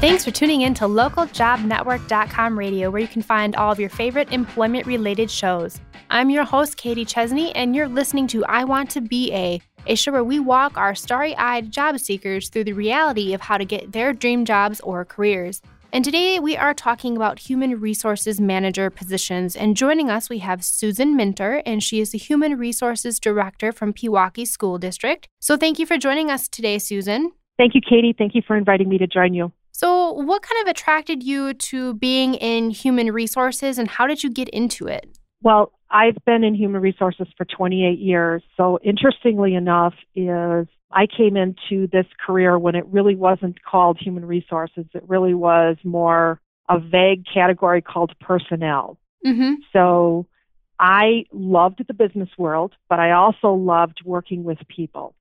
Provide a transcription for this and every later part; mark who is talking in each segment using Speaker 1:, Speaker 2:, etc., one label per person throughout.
Speaker 1: Thanks for tuning in to localjobnetwork.com radio, where you can find all of your favorite employment related shows. I'm your host, Katie Chesney, and you're listening to I Want to Be A, a show where we walk our starry eyed job seekers through the reality of how to get their dream jobs or careers. And today we are talking about human resources manager positions. And joining us, we have Susan Minter, and she is the human resources director from Pewaukee School District. So thank you for joining us today, Susan.
Speaker 2: Thank you, Katie. Thank you for inviting me to join you.
Speaker 1: So, what kind of attracted you to being in human resources and how did you get into it?
Speaker 2: Well, I've been in human resources for 28 years. So, interestingly enough, is I came into this career when it really wasn't called human resources. It really was more a vague category called personnel.
Speaker 1: Mm-hmm.
Speaker 2: So I loved the business world, but I also loved working with people.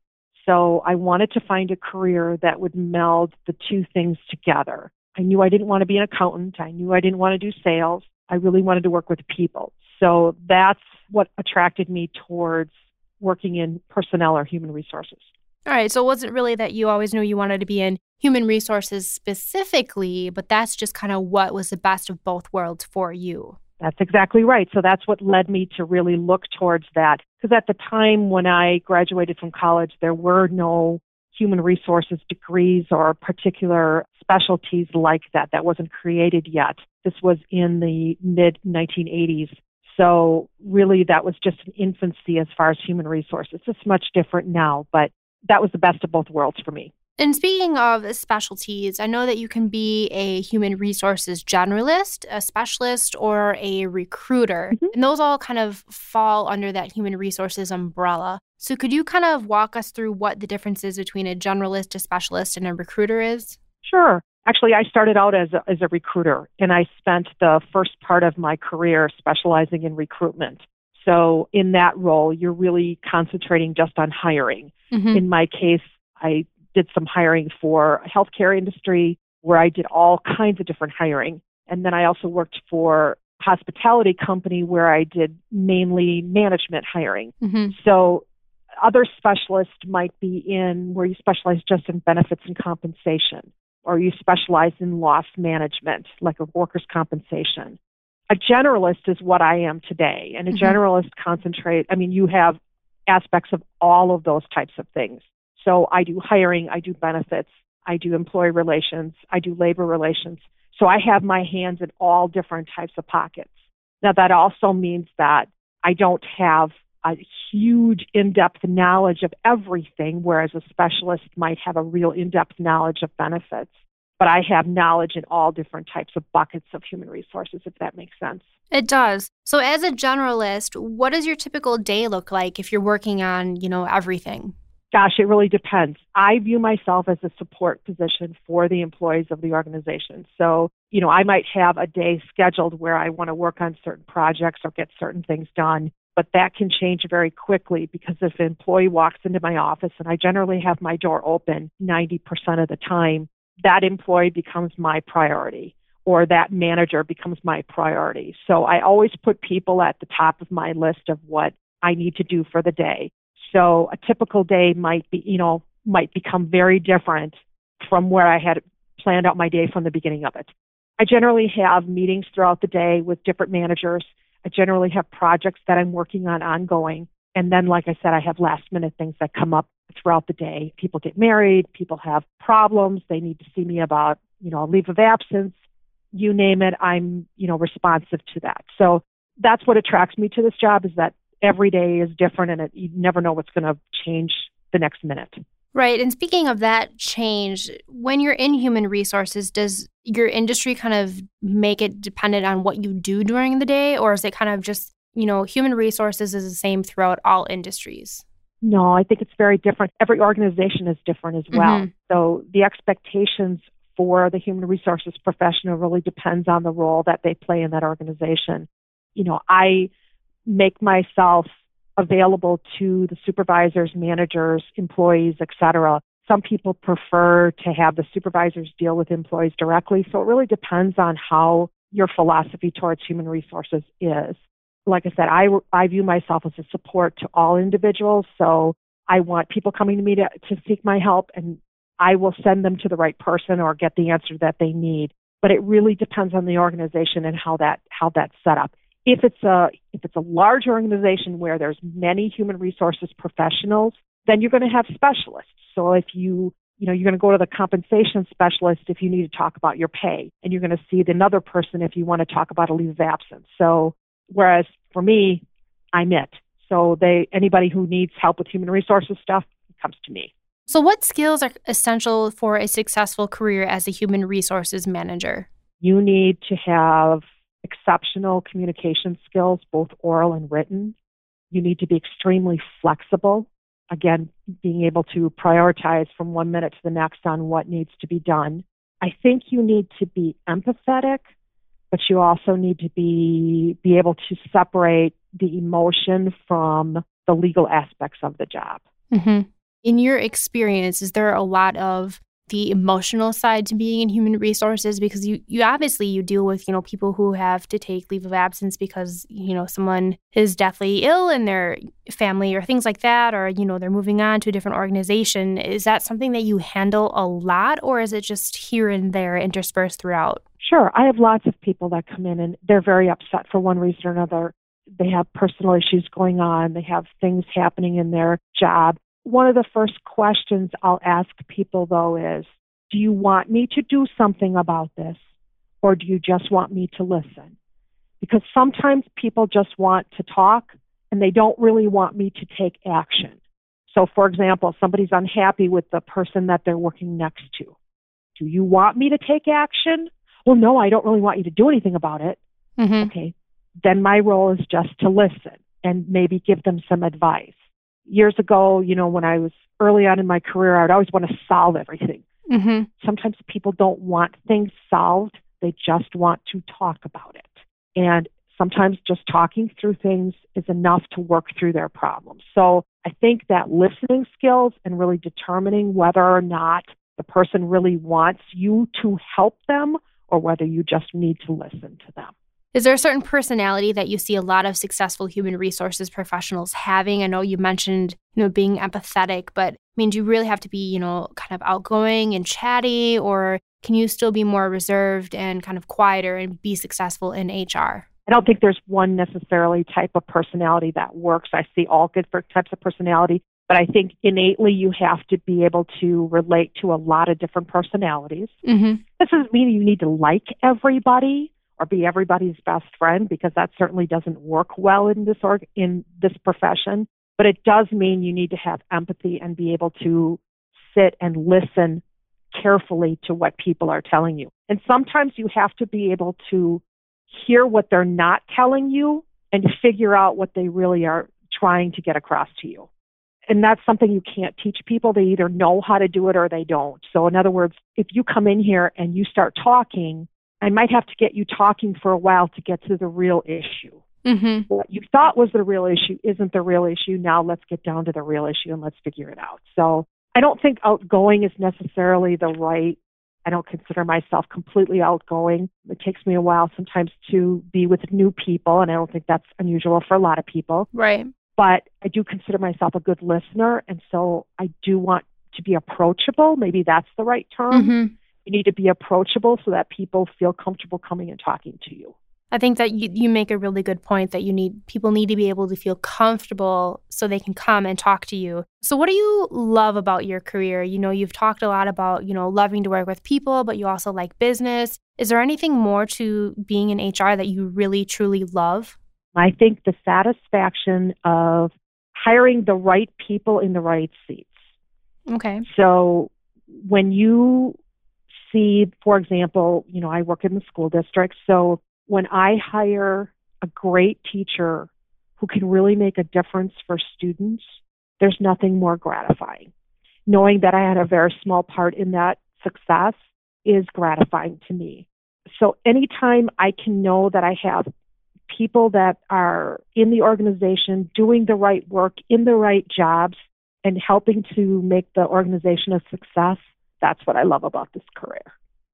Speaker 2: So I wanted to find a career that would meld the two things together. I knew I didn't want to be an accountant. I knew I didn't want to do sales. I really wanted to work with people. So that's what attracted me towards working in personnel or human resources.
Speaker 1: All right. So it wasn't really that you always knew you wanted to be in human resources specifically, but that's just kind of what was the best of both worlds for you.
Speaker 2: That's exactly right. So that's what led me to really look towards that. Because at the time when I graduated from college, there were no human resources degrees or particular specialties like that. That wasn't created yet. This was in the mid 1980s. So really that was just an infancy as far as human resources. It's much different now, but that was the best of both worlds for me.
Speaker 1: And speaking of specialties, I know that you can be a human resources generalist, a specialist, or a recruiter. Mm-hmm. And those all kind of fall under that human resources umbrella. So could you kind of walk us through what the differences between a generalist, a specialist, and a recruiter is?
Speaker 2: Sure. Actually, I started out as a, as a recruiter, and I spent the first part of my career specializing in recruitment. So, in that role, you're really concentrating just on hiring. Mm-hmm. In my case, I did some hiring for a healthcare industry where I did all kinds of different hiring. And then I also worked for a hospitality company where I did mainly management hiring.
Speaker 1: Mm-hmm.
Speaker 2: So other specialists might be in where you specialize just in benefits and compensation, or you specialize in loss management, like a workers' compensation. A generalist is what I am today, and a mm-hmm. generalist concentrate. I mean, you have aspects of all of those types of things. So I do hiring, I do benefits, I do employee relations, I do labor relations. So I have my hands in all different types of pockets. Now that also means that I don't have a huge in-depth knowledge of everything, whereas a specialist might have a real in-depth knowledge of benefits. But I have knowledge in all different types of buckets of human resources, if that makes sense.
Speaker 1: It does. So as a generalist, what does your typical day look like if you're working on, you know, everything?
Speaker 2: Gosh, it really depends. I view myself as a support position for the employees of the organization. So, you know, I might have a day scheduled where I want to work on certain projects or get certain things done, but that can change very quickly because if an employee walks into my office and I generally have my door open 90% of the time, that employee becomes my priority or that manager becomes my priority. So I always put people at the top of my list of what I need to do for the day. So a typical day might be, you know, might become very different from where I had planned out my day from the beginning of it. I generally have meetings throughout the day with different managers. I generally have projects that I'm working on ongoing. And then, like I said, I have last minute things that come up throughout the day. People get married, people have problems, they need to see me about, you know, a leave of absence, you name it, I'm, you know, responsive to that. So that's what attracts me to this job is that every day is different and it, you never know what's going to change the next minute.
Speaker 1: Right. And speaking of that change, when you're in human resources, does your industry kind of make it dependent on what you do during the day? Or is it kind of just, you know, human resources is the same throughout all industries?
Speaker 2: No, I think it's very different. Every organization is different as well. Mm-hmm. So the expectations for the human resources professional really depends on the role that they play in that organization. You know, I make myself available to the supervisors, managers, employees, etc. Some people prefer to have the supervisors deal with employees directly, so it really depends on how your philosophy towards human resources is. Like I said, I, I view myself as a support to all individuals, so I want people coming to me to, to seek my help, and I will send them to the right person or get the answer that they need. But it really depends on the organization and how that how that's set up. If it's a if it's a large organization where there's many human resources professionals, then you're going to have specialists. So if you you know, you're going to go to the compensation specialist if you need to talk about your pay, and you're going to see another person if you want to talk about a leave of absence. So, whereas for me, I'm it. So they anybody who needs help with human resources stuff comes to me.
Speaker 1: So, what skills are essential for a successful career as a human resources manager?
Speaker 2: You need to have exceptional communication skills, both oral and written. You need to be extremely flexible again, being able to prioritize from one minute to the next on what needs to be done. I think you need to be empathetic, but you also need to be be able to separate the emotion from the legal aspects of the job.
Speaker 1: Mm-hmm. In your experience, is there a lot of the emotional side to being in human resources because you you obviously you deal with you know people who have to take leave of absence because you know someone is deathly ill in their family or things like that or you know they're moving on to a different organization. Is that something that you handle a lot or is it just here and there interspersed throughout?
Speaker 2: Sure. I have lots of people that come in and they're very upset for one reason or another. They have personal issues going on. They have things happening in their job one of the first questions I'll ask people, though, is Do you want me to do something about this, or do you just want me to listen? Because sometimes people just want to talk and they don't really want me to take action. So, for example, somebody's unhappy with the person that they're working next to. Do you want me to take action? Well, no, I don't really want you to do anything about it.
Speaker 1: Mm-hmm.
Speaker 2: Okay. Then my role is just to listen and maybe give them some advice years ago, you know, when I was early on in my career, I would always want to solve everything.
Speaker 1: Mm-hmm.
Speaker 2: Sometimes people don't want things solved, they just want to talk about it. And sometimes just talking through things is enough to work through their problems. So I think that listening skills and really determining whether or not the person really wants you to help them or whether you just need to listen to them.
Speaker 1: Is there a certain personality that you see a lot of successful human resources professionals having? I know you mentioned, you know, being empathetic, but I mean, do you really have to be, you know, kind of outgoing and chatty, or can you still be more reserved and kind of quieter and be successful in HR?
Speaker 2: I don't think there's one necessarily type of personality that works. I see all different types of personality, but I think innately you have to be able to relate to a lot of different personalities.
Speaker 1: Mm-hmm.
Speaker 2: This doesn't mean you need to like everybody or be everybody's best friend because that certainly doesn't work well in this org- in this profession but it does mean you need to have empathy and be able to sit and listen carefully to what people are telling you and sometimes you have to be able to hear what they're not telling you and figure out what they really are trying to get across to you and that's something you can't teach people. They either know how to do it or they don't. So, in other words, if you come in here and you start talking I might have to get you talking for a while to get to the real issue.
Speaker 1: Mm-hmm.
Speaker 2: What you thought was the real issue isn't the real issue. Now let's get down to the real issue and let's figure it out. So I don't think outgoing is necessarily the right. I don't consider myself completely outgoing. It takes me a while sometimes to be with new people, and I don't think that's unusual for a lot of people.
Speaker 1: Right.
Speaker 2: But I do consider myself a good listener, and so I do want to be approachable. Maybe that's the right term.
Speaker 1: Mm-hmm
Speaker 2: you need to be approachable so that people feel comfortable coming and talking to you.
Speaker 1: I think that you, you make a really good point that you need people need to be able to feel comfortable so they can come and talk to you. So what do you love about your career? You know, you've talked a lot about, you know, loving to work with people, but you also like business. Is there anything more to being in HR that you really truly love?
Speaker 2: I think the satisfaction of hiring the right people in the right seats.
Speaker 1: Okay.
Speaker 2: So when you see, for example, you know, I work in the school district. So when I hire a great teacher who can really make a difference for students, there's nothing more gratifying. Knowing that I had a very small part in that success is gratifying to me. So anytime I can know that I have people that are in the organization doing the right work in the right jobs and helping to make the organization a success, that's what I love about this career.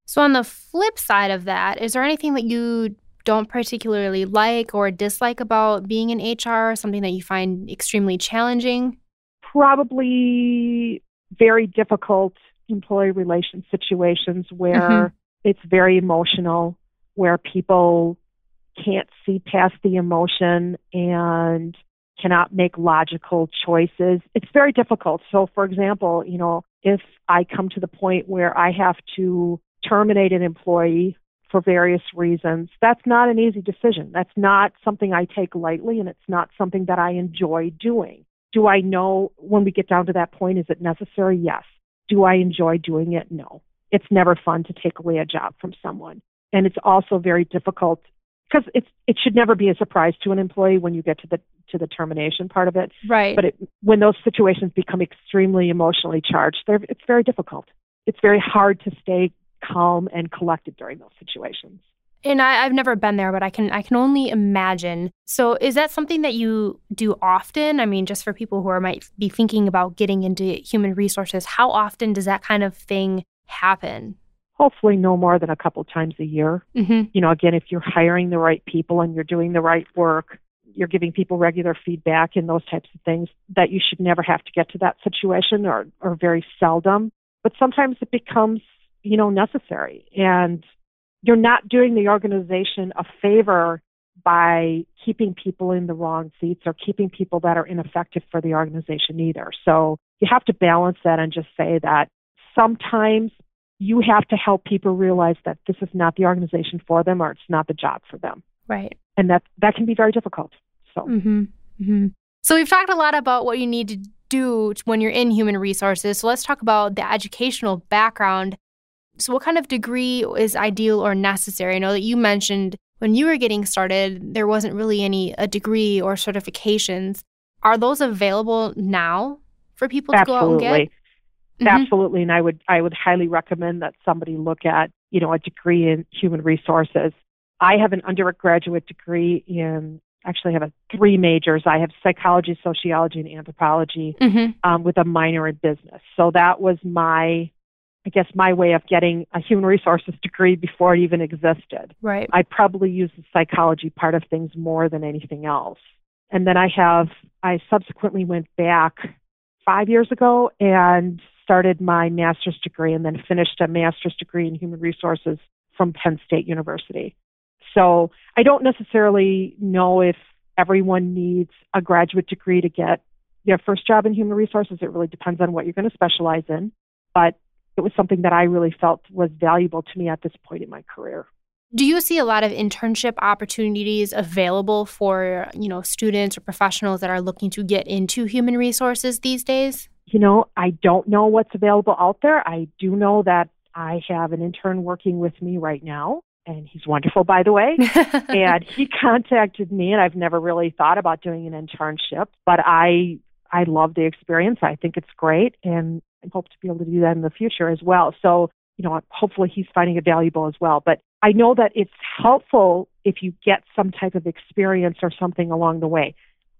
Speaker 1: So, on the flip side of that, is there anything that you don't particularly like or dislike about being in HR, something that you find extremely challenging?
Speaker 2: Probably very difficult employee relations situations where
Speaker 1: Mhm.
Speaker 2: it's very emotional, where people can't see past the emotion and cannot make logical choices. It's very difficult. So, for example, you know, if I come to the point where I have to terminate an employee for various reasons, that's not an easy decision. That's not something I take lightly, and it's not something that I enjoy doing. Do I know when we get down to that point, is it necessary? Yes. Do I enjoy doing it? No. It's never fun to take away a job from someone. And it's also very difficult because it's it should never be a surprise to an employee when you get to the to the termination part of it.
Speaker 1: Right.
Speaker 2: But it, when those situations become extremely emotionally charged, they're, it's very difficult. It's very hard to stay calm and collected during those situations.
Speaker 1: and I, I've never been there, but I can I can only imagine. So is that something that you do often? I mean, just for people who are might be thinking about getting into human resources, how often does that kind of thing happen?
Speaker 2: Hopefully, no more than a couple times a year.
Speaker 1: Mm-hmm.
Speaker 2: You know, again, if you're hiring the right people and you're doing the right work, you're giving people regular feedback and those types of things, that you should never have to get to that situation or, or very seldom. But sometimes it becomes, you know, necessary. And you're not doing the organization a favor by keeping people in the wrong seats or keeping people that are ineffective for the organization either. So you have to balance that and just say that sometimes you have to help people realize that this is not the organization for them or it's not the job for them.
Speaker 1: Right.
Speaker 2: And that that can be very difficult. So
Speaker 1: Mm-hmm. Mm-hmm. So we've talked a lot about what you need to do when you're in human resources. So let's talk about the educational background. So what kind of degree is ideal or necessary? I know that you mentioned when you were getting started, there wasn't really any a degree or certifications. Are those available now for people to go out and
Speaker 2: absolutely.
Speaker 1: get? Mhm.
Speaker 2: Absolutely. And I would I would highly recommend that somebody look at, you know, a degree in human resources. I have an undergraduate degree in actually I have a three majors. I have psychology, sociology, and anthropology
Speaker 1: Mhm.
Speaker 2: um, with a minor in business. So that was my, I guess, my way of getting a human resources degree before it even existed.
Speaker 1: Right.
Speaker 2: I probably use the psychology part of things more than anything else. And then I have, I subsequently went back five years ago and started my master's degree and then finished a master's degree in human resources from Penn State University. So I don't necessarily know if everyone needs a graduate degree to get their first job in human resources. It really depends on what you're going to specialize in. But it was something that I really felt was valuable to me at this point in my career.
Speaker 1: Do you see a lot of internship opportunities available for, you know, students or professionals that are looking to get into human resources these days?
Speaker 2: You know, I don't know what's available out there. I do know that I have an intern working with me right now, and he's wonderful, by the way. and he contacted me, and I've never really thought about doing an internship, but I I love the experience. I think it's great, and I hope to be able to do that in the future as well. So, you know, hopefully he's finding it valuable as well. But I know that it's helpful if you get some type of experience or something along the way.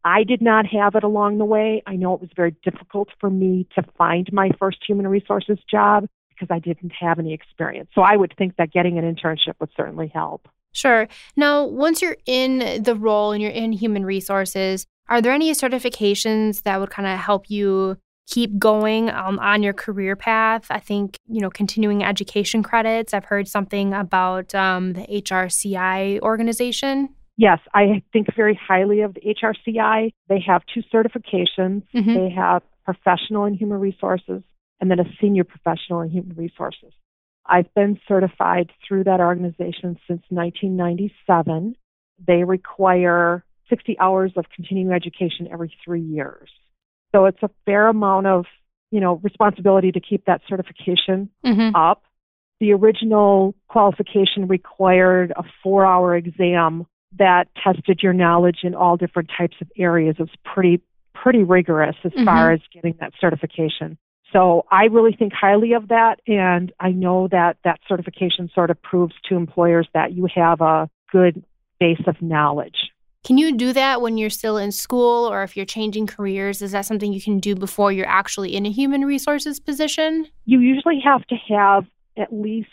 Speaker 2: I did not have it along the way. I know it was very difficult for me to find my first human resources job because I didn't have any experience. So I would think that getting an internship would certainly help.
Speaker 1: Sure. Now, once you're in the role and you're in human resources, are there any certifications that would kind of help you keep going um, on your career path? I think, you know, continuing education credits. I've heard something about um, the HRCI organization.
Speaker 2: Yes, I think very highly of the HRCI. They have two certifications.
Speaker 1: Mhm.
Speaker 2: They have professional in human resources and then a senior professional in human resources. I've been certified through that organization since 1997. They require 60 hours of continuing education every three years. So it's a fair amount of, you know, responsibility to keep that certification
Speaker 1: Mm-hmm.
Speaker 2: up. The original qualification required a four hour exam that tested your knowledge in all different types of areas. It was pretty pretty rigorous as far as getting that certification. So I really think highly of that and I know that that certification sort of proves to employers that you have a good base of knowledge.
Speaker 1: Can you do that when you're still in school or if you're changing careers? Is that something you can do before you're actually in a human resources position?
Speaker 2: You usually have to have at least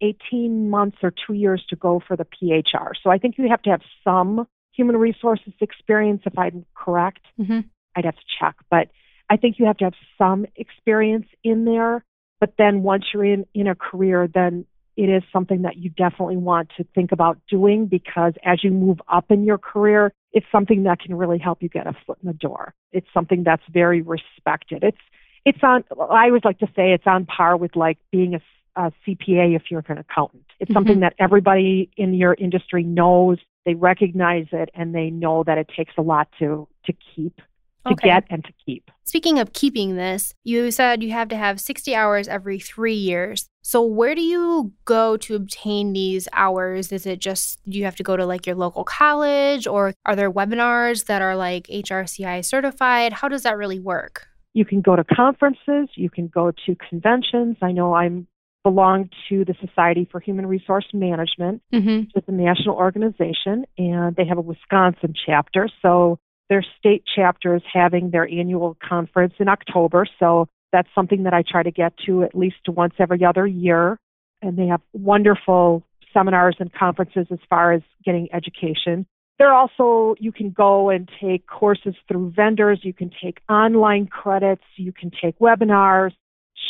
Speaker 2: 18 months or 2 years to go for the PHR. So I think you have to have some human resources experience if I'm correct.
Speaker 1: Mm-hmm.
Speaker 2: I'd have to check, but I think you have to have some experience in there. But then once you're in, in a career, then it is something that you definitely want to think about doing because as you move up in your career, it's something that can really help you get a foot in the door. It's something that's very respected. It's it's on I always like to say it's on par with like being a, a CPA if you're an accountant. It's mm-hmm. something that everybody in your industry knows, they recognize it and they know that it takes a lot to to keep to okay. get and to keep.
Speaker 1: Speaking of keeping this, you said you have to have 60 hours every three years. So, where do you go to obtain these hours? Is it just you have to go to like your local college, or are there webinars that are like HRCI certified? How does that really work?
Speaker 2: You can go to conferences, you can go to conventions. I know I'm belong to the Society for Human Resource Management, mm-hmm. which is a national organization, and they have a Wisconsin chapter. So their state chapter is having their annual conference in October. So that's something that I try to get to at least once every other year. And they have wonderful seminars and conferences as far as getting education. There are also, you can go and take courses through vendors, you can take online credits, you can take webinars.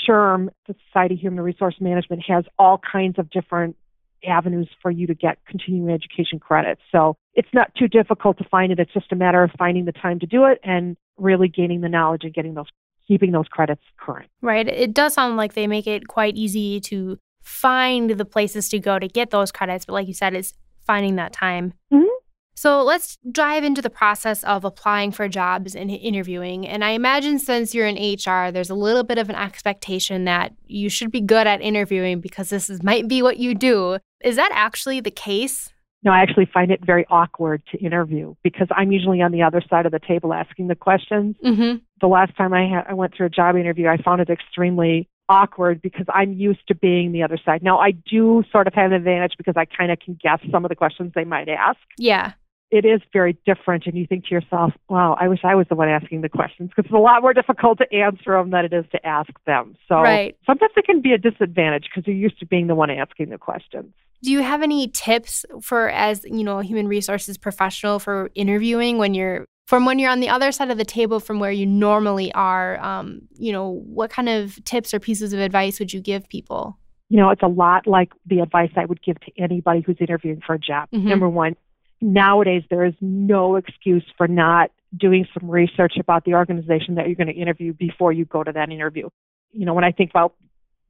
Speaker 2: SHRM, the Society of Human Resource Management, has all kinds of different avenues for you to get continuing education credits. So it's not too difficult to find it. It's just a matter of finding the time to do it and really gaining the knowledge and getting those keeping those credits current.
Speaker 1: Right. It does sound like they make it quite easy to find the places to go to get those credits, but like you said, it's finding that time. Mm-hmm. So let's dive into the process of applying for jobs and interviewing. And I imagine since you're in HR, there's a little bit of an expectation that you should be good at interviewing because this is, might be what you do. Is that actually the case?
Speaker 2: No, I actually find it very awkward to interview because I'm usually on the other side of the table asking the questions. Mm-hmm. The last time I, had, I went through a job interview, I found it extremely awkward because I'm used to being the other side. Now, I do sort of have an advantage because I kind of can guess some of the questions they might ask.
Speaker 1: Yeah
Speaker 2: it is very different and you think to yourself wow i wish i was the one asking the questions because it's a lot more difficult to answer them than it is to ask them so
Speaker 1: right.
Speaker 2: sometimes it can be a disadvantage because you're used to being the one asking the questions
Speaker 1: do you have any tips for as you know a human resources professional for interviewing when you're from when you're on the other side of the table from where you normally are um, you know what kind of tips or pieces of advice would you give people
Speaker 2: you know it's a lot like the advice i would give to anybody who's interviewing for a job mm-hmm. number one nowadays there is no excuse for not doing some research about the organization that you're going to interview before you go to that interview. You know, when I think about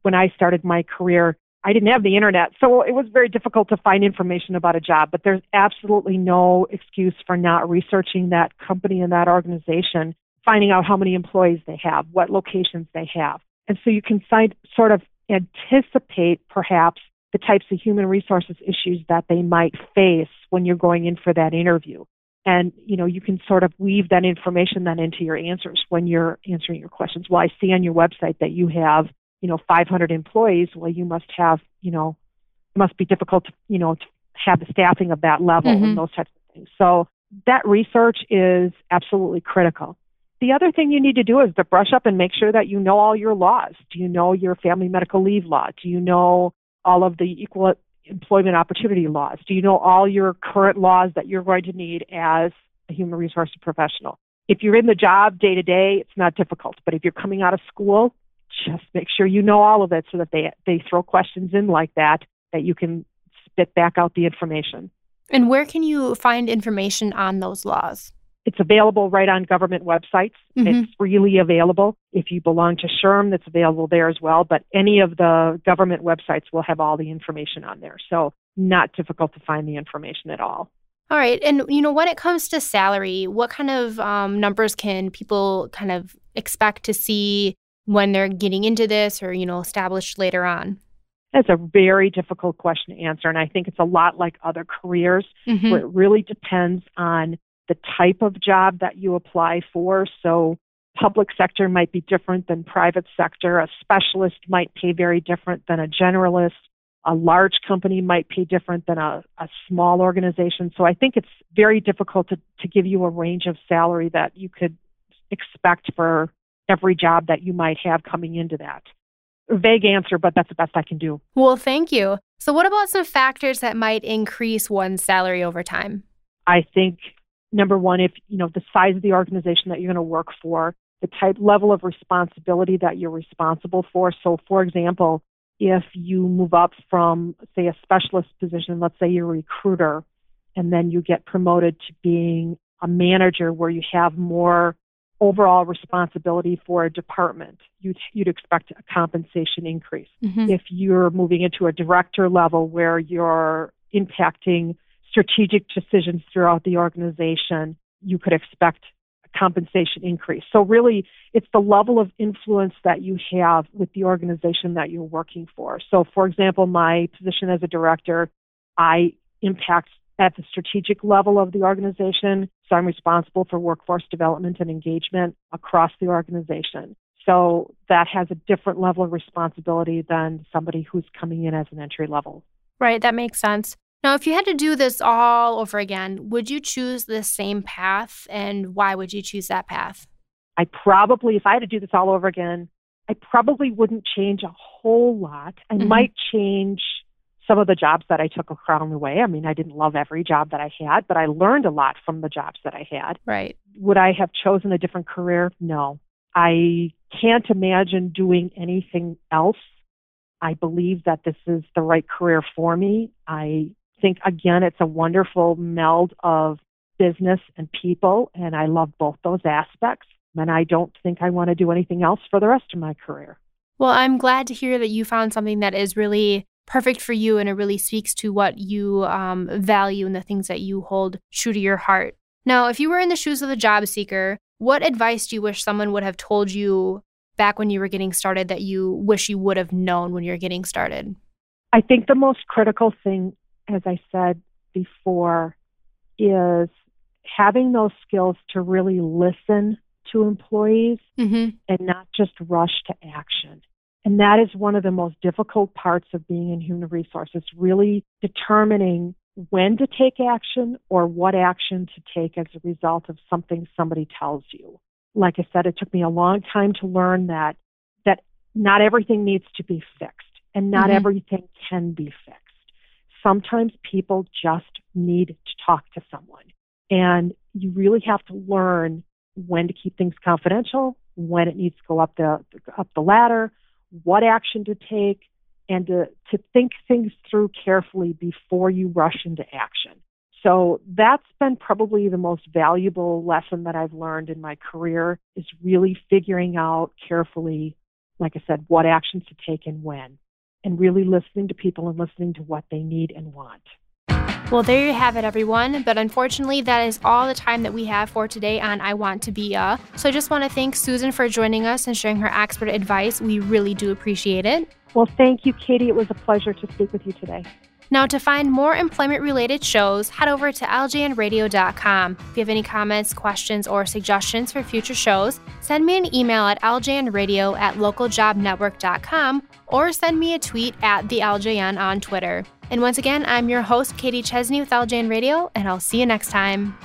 Speaker 2: when I started my career, I didn't have the internet, so it was very difficult to find information about a job, but there's absolutely no excuse for not researching that company and that organization, finding out how many employees they have, what locations they have. And so you can find, sort of anticipate perhaps the types of human resources issues that they might face when you're going in for that interview. And, you know, you can sort of weave that information then into your answers when you're answering your questions. Well, I see on your website that you have, you know, 500 employees. Well, you must have, you know, it must be difficult to, you know, to have the staffing of that level mm-hmm. and those types of things. So that research is absolutely critical. The other thing you need to do is to brush up and make sure that you know all your laws. Do you know your family medical leave law? Do you know all of the equal employment opportunity laws? Do you know all your current laws that you're going to need as a human resources professional? If you're in the job day to day, it's not difficult. But if you're coming out of school, just make sure you know all of it so that they, they throw questions in like that, that you can spit back out the information.
Speaker 1: And where can you find information on those laws?
Speaker 2: It's available right on government websites. Mm-hmm. It's freely available. If you belong to SHRM, that's available there as well. But any of the government websites will have all the information on there. So not difficult to find the information at all.
Speaker 1: All right. And, you know, when it comes to salary, what kind of um, numbers can people kind of expect to see when they're getting into this or, you know, established later on?
Speaker 2: That's a very difficult question to answer. And I think it's a lot like other careers mm-hmm. where it really depends on the type of job that you apply for. So, public sector might be different than private sector. A specialist might pay very different than a generalist. A large company might pay different than a, a small organization. So, I think it's very difficult to, to give you a range of salary that you could expect for every job that you might have coming into that. vague answer, but that's the best I can do.
Speaker 1: Well, thank you. So, what about some factors that might increase one's salary over time?
Speaker 2: I think number one, if you know the size of the organization that you're going to work for, the type level of responsibility that you're responsible for. So, for example, if you move up from, say, a specialist position, let's say you're a recruiter, and then you get promoted to being a manager where you have more overall responsibility for a department, you'd, you'd expect a compensation increase. Mm-hmm. If you're moving into a director level where you're impacting strategic decisions throughout the organization, you could expect a compensation increase. So, really, it's the level of influence that you have with the organization that you're working for. So, for example, my position as a director, I impact at the strategic level of the organization. So, I'm responsible for workforce development and engagement across the organization. So, that has a different level of responsibility than somebody who's coming in as an entry level.
Speaker 1: Right, that makes sense. Now, if you had to do this all over again, would you choose the same path and why would you choose that path?
Speaker 2: I probably, if I had to do this all over again, I probably wouldn't change a whole lot. I mm-hmm. might change some of the jobs that I took along the way. I mean, I didn't love every job that I had, but I learned a lot from the jobs that I had.
Speaker 1: Right.
Speaker 2: Would I have chosen a different career? No. I can't imagine doing anything else. I believe that this is the right career for me. I think, again, it's a wonderful meld of business and people, and I love both those aspects. And I don't think I want to do anything else for the rest of my career.
Speaker 1: Well, I'm glad to hear that you found something that is really perfect for you and it really speaks to what you um, value and the things that you hold true to your heart. Now, if you were in the shoes of the job seeker, what advice do you wish someone would have told you back when you were getting started that you wish you would have known when you're getting started?
Speaker 2: I think the most critical thing as I said before, is having those skills to really listen to employees mm-hmm. and not just rush to action. And that is one of the most difficult parts of being in human resources, really determining when to take action or what action to take as a result of something somebody tells you. Like I said, it took me a long time to learn that that not everything needs to be fixed and not mm-hmm. everything can be fixed sometimes people just need to talk to someone. And you really have to learn when to keep things confidential, when it needs to go up the up the ladder, what action to take, and to, to think things through carefully before you rush into action. So that's been probably the most valuable lesson that I've learned in my career is really figuring out carefully, like I said, what actions to take and when and really listening to people and listening to what they need and want.
Speaker 1: Well, there you have it, everyone. But unfortunately, that is all the time that we have for today on I Want to Be a. So I just want to thank Susan for joining us and sharing her expert advice. We really do appreciate it.
Speaker 2: Well, thank you, Katie. It was a pleasure to speak with you today.
Speaker 1: Now, to find more employment related shows, head over to ljnradio.com. If you have any comments, questions, or suggestions for future shows, send me an email at ljnradio at localjobnetwork.com or send me a tweet at the LJN on Twitter. And once again, I'm your host, Katie Chesney with LJN Radio, and I'll see you next time.